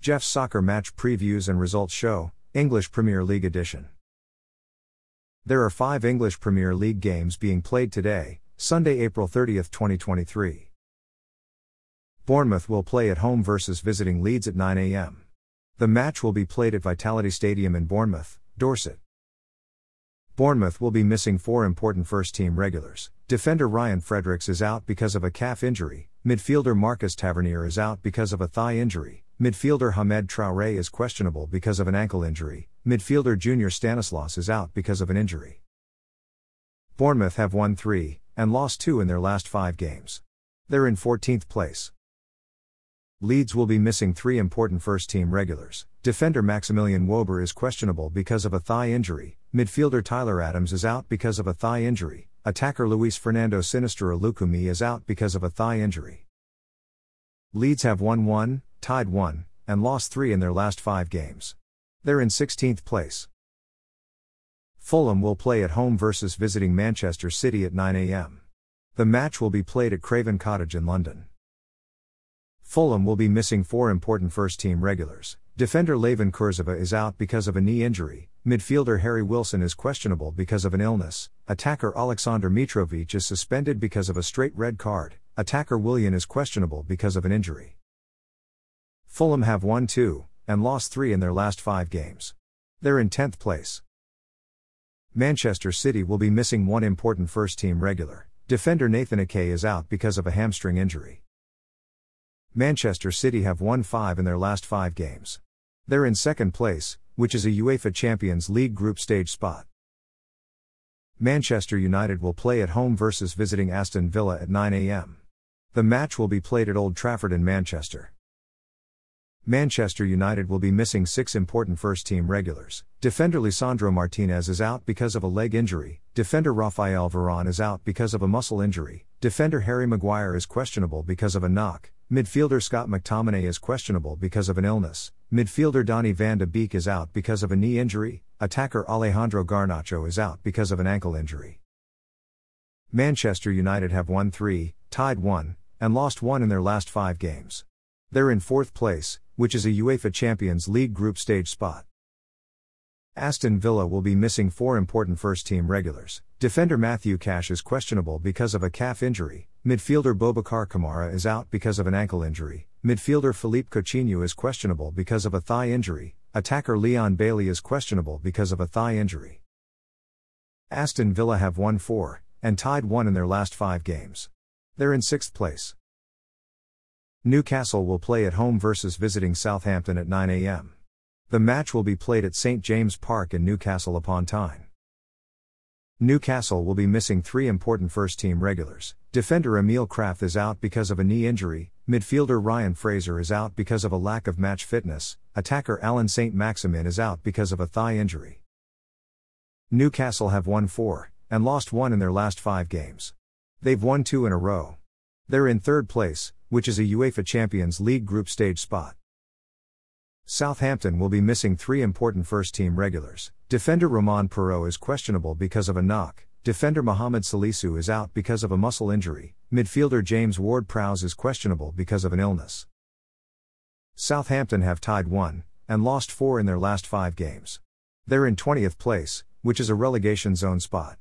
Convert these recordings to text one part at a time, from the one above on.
Jeff's Soccer Match Previews and Results Show, English Premier League Edition. There are five English Premier League games being played today, Sunday, April 30, 2023. Bournemouth will play at home versus visiting Leeds at 9 a.m. The match will be played at Vitality Stadium in Bournemouth, Dorset. Bournemouth will be missing four important first team regulars. Defender Ryan Fredericks is out because of a calf injury, midfielder Marcus Tavernier is out because of a thigh injury, midfielder Hamed Traoré is questionable because of an ankle injury, midfielder Junior Stanislas is out because of an injury. Bournemouth have won three, and lost two in their last five games. They're in 14th place. Leeds will be missing three important first team regulars. Defender Maximilian Wöber is questionable because of a thigh injury, midfielder Tyler Adams is out because of a thigh injury, attacker Luis Fernando Sinisterra Lucumí is out because of a thigh injury. Leeds have won 1, tied 1, and lost 3 in their last 5 games. They're in 16th place. Fulham will play at home versus visiting Manchester City at 9 a.m. The match will be played at Craven Cottage in London. Fulham will be missing four important first team regulars. Defender Layvin Kurzawa is out because of a knee injury, midfielder Harry Wilson is questionable because of an illness, attacker Alexander Mitrovic is suspended because of a straight red card, attacker Willian is questionable because of an injury. Fulham have won two, and lost three in their last five games. They're in 10th place. Manchester City will be missing one important first team regular. Defender Nathan Ake is out because of a hamstring injury. Manchester City have won five in their last five games. They're in second place, which is a UEFA Champions League group stage spot. Manchester United will play at home versus visiting Aston Villa at 9 a.m. The match will be played at Old Trafford in Manchester. Manchester United will be missing six important first team regulars. Defender Lisandro Martinez is out because of a leg injury, defender Rafael Varane is out because of a muscle injury, defender Harry Maguire is questionable because of a knock, Midfielder Scott McTominay is questionable because of an illness. Midfielder Donny van de Beek is out because of a knee injury. Attacker Alejandro Garnacho is out because of an ankle injury. Manchester United have won 3, tied 1, and lost 1 in their last 5 games. They're in 4th place, which is a UEFA Champions League group stage spot. Aston Villa will be missing four important first team regulars. Defender Matthew Cash is questionable because of a calf injury. Midfielder Boubacar Kamara is out because of an ankle injury. Midfielder Philippe Coutinho is questionable because of a thigh injury. Attacker Leon Bailey is questionable because of a thigh injury. Aston Villa have won 4 and tied 1 in their last 5 games. They're in 6th place. Newcastle will play at home versus visiting Southampton at 9 a.m. The match will be played at St James Park in Newcastle upon Tyne. Newcastle will be missing three important first team regulars. Defender Emil Krafth is out because of a knee injury, midfielder Ryan Fraser is out because of a lack of match fitness, attacker Alan St. Maximin is out because of a thigh injury. Newcastle have won four, and lost one in their last five games. They've won two in a row. They're in third place, which is a UEFA Champions League group stage spot. Southampton will be missing three important first team regulars. Defender Romain Perraud is questionable because of a knock. Defender Mohamed Salisu is out because of a muscle injury. Midfielder James Ward Prowse is questionable because of an illness. Southampton have tied one and lost four in their last five games. They're in 20th place, which is a relegation zone spot.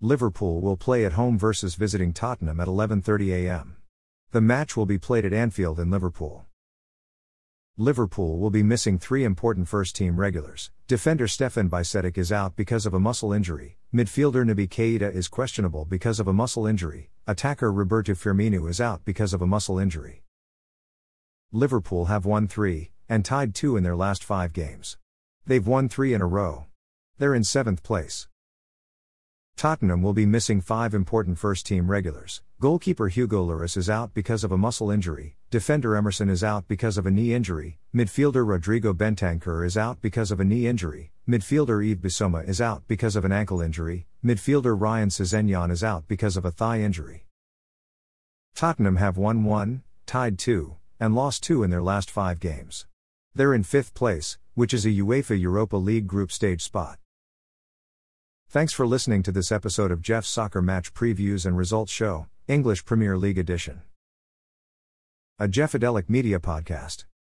Liverpool will play at home versus visiting Tottenham at 11:30 a.m. The match will be played at Anfield in Liverpool. Liverpool will be missing three important first team regulars. Defender Stefan Bajcetic is out because of a muscle injury. Midfielder Naby Keita is questionable because of a muscle injury. Attacker Roberto Firmino is out because of a muscle injury. Liverpool have won three, and tied two in their last five games. They've won three in a row. They're in seventh place. Tottenham will be missing five important first team regulars. Goalkeeper Hugo Lloris is out because of a muscle injury, defender Emerson is out because of a knee injury, midfielder Rodrigo Bentancur is out because of a knee injury, midfielder Yves Bissouma is out because of an ankle injury, midfielder Ryan Sessegnon is out because of a thigh injury. Tottenham have won 1, tied 2, and lost 2 in their last 5 games. They're in 5th place, which is a UEFA Europa League group stage spot. Thanks for listening to this episode of Jeff's Soccer Match Previews and Results Show. English Premier League Edition. A Jeffadelic Media Podcast.